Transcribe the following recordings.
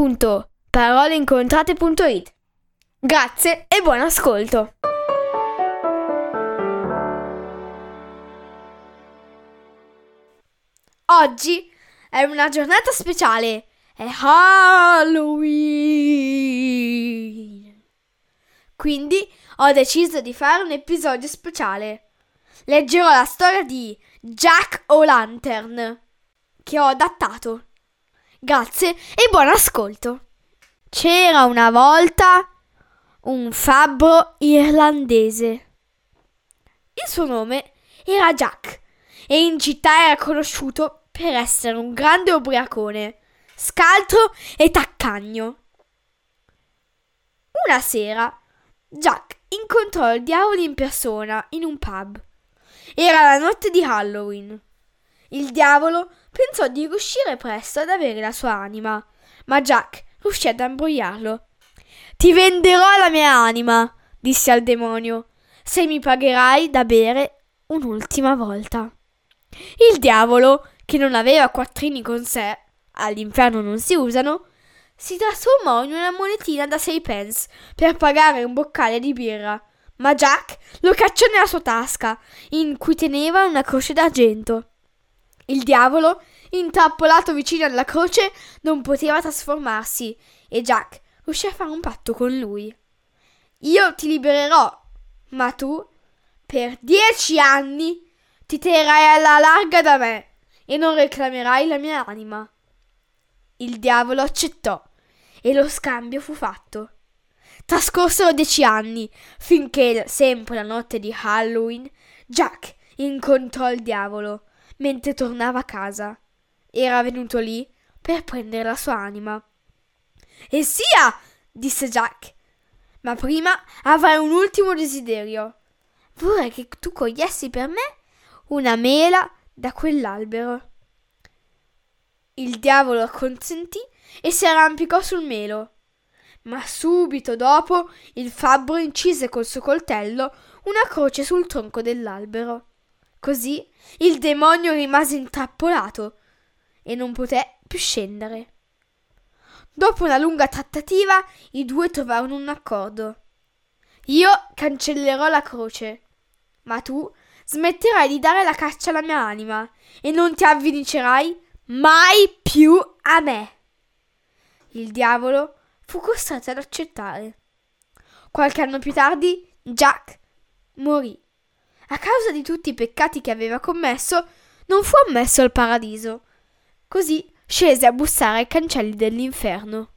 www.paroleincontrate.it. Grazie e buon ascolto! Oggi è una giornata speciale. È Halloween. Quindi ho deciso di fare un episodio speciale. Leggerò la storia di Jack O'Lantern che ho adattato. Grazie e buon ascolto. C'era una volta un fabbro irlandese. Il suo nome era Jack e in città era conosciuto per essere un grande ubriacone, scaltro e taccagno. Una sera Jack incontrò il diavolo in persona in un pub. Era la notte di Halloween. Il diavolo pensò di riuscire presto ad avere la sua anima, ma Jack riuscì ad imbrogliarlo. Ti venderò la mia anima, disse al demonio, se mi pagherai da bere un'ultima volta. Il diavolo, che non aveva quattrini con sé, all'inferno non si usano, si trasformò in una monetina da sei pence per pagare un boccale di birra. Ma Jack lo cacciò nella sua tasca, in cui teneva una croce d'argento. Il diavolo, intrappolato vicino alla croce, non poteva trasformarsi e Jack riuscì a fare un patto con lui. Io ti libererò, ma tu, per dieci anni, ti terrai alla larga da me e non reclamerai la mia anima. Il diavolo accettò e lo scambio fu fatto. Trascorsero dieci anni, finché, sempre la notte di Halloween, Jack incontrò il diavolo mentre tornava a casa. Era venuto lì per prendere la sua anima. E sia, disse Jack. Ma prima avrei un ultimo desiderio. Vorrei che tu cogliessi per me una mela da quell'albero. Il diavolo acconsentì e si arrampicò sul melo. Ma subito dopo il fabbro incise col suo coltello una croce sul tronco dell'albero. Così il demonio rimase intrappolato e non poté più scendere. Dopo una lunga trattativa, i due trovarono un accordo. Io cancellerò la croce, ma tu smetterai di dare la caccia alla mia anima e non ti avvicinerai mai più a me. Il diavolo fu costretto ad accettare. Qualche anno più tardi, Jack morì a causa di tutti i peccati che aveva commesso, non fu ammesso al paradiso. Così scese a bussare ai cancelli dell'inferno.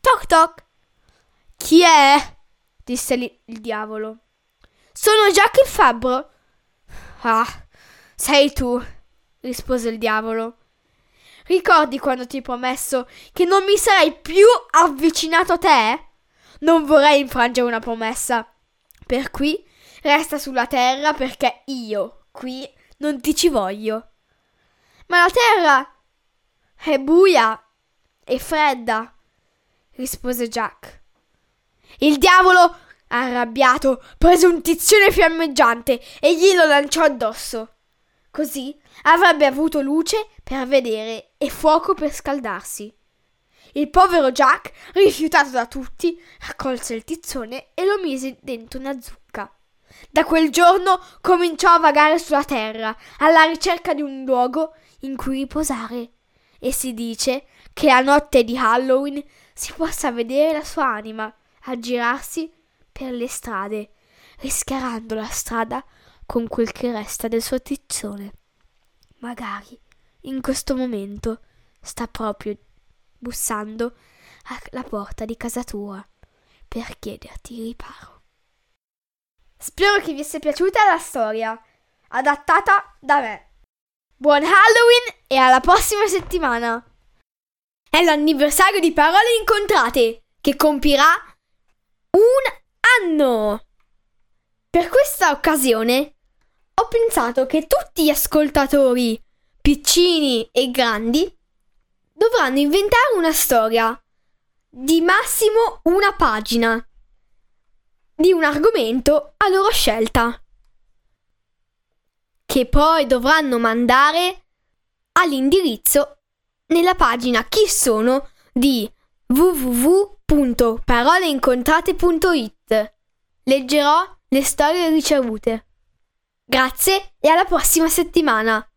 Toc toc. Chi è? disse il diavolo. Sono Jack il fabbro. Ah, sei tu, rispose il diavolo. Ricordi quando ti ho promesso che non mi sarei più avvicinato a te? Non vorrei infrangere una promessa. Per cui Resta sulla terra perché io qui non ti ci voglio. Ma la terra è buia e fredda, rispose Jack. Il diavolo, arrabbiato, prese un tizione fiammeggiante e glielo lanciò addosso. Così avrebbe avuto luce per vedere e fuoco per scaldarsi. Il povero Jack, rifiutato da tutti, raccolse il tizzone e lo mise dentro una zucca. Da quel giorno cominciò a vagare sulla terra, alla ricerca di un luogo in cui riposare. E si dice che a notte di Halloween si possa vedere la sua anima aggirarsi per le strade, rischiarando la strada con quel che resta del suo tizzone. Magari in questo momento sta proprio bussando alla porta di casa tua per chiederti riparo. Spero che vi sia piaciuta la storia, adattata da me. Buon Halloween e alla prossima settimana! è l'anniversario di Parole Incontrate, che compirà un anno. Per questa occasione ho pensato che tutti gli ascoltatori, piccini e grandi, dovranno inventare una storia di massimo una pagina di un argomento a loro scelta, che poi dovranno mandare all'indirizzo nella pagina Chi sono di www.paroleincontrate.it. Leggerò le storie ricevute. Grazie e alla prossima settimana!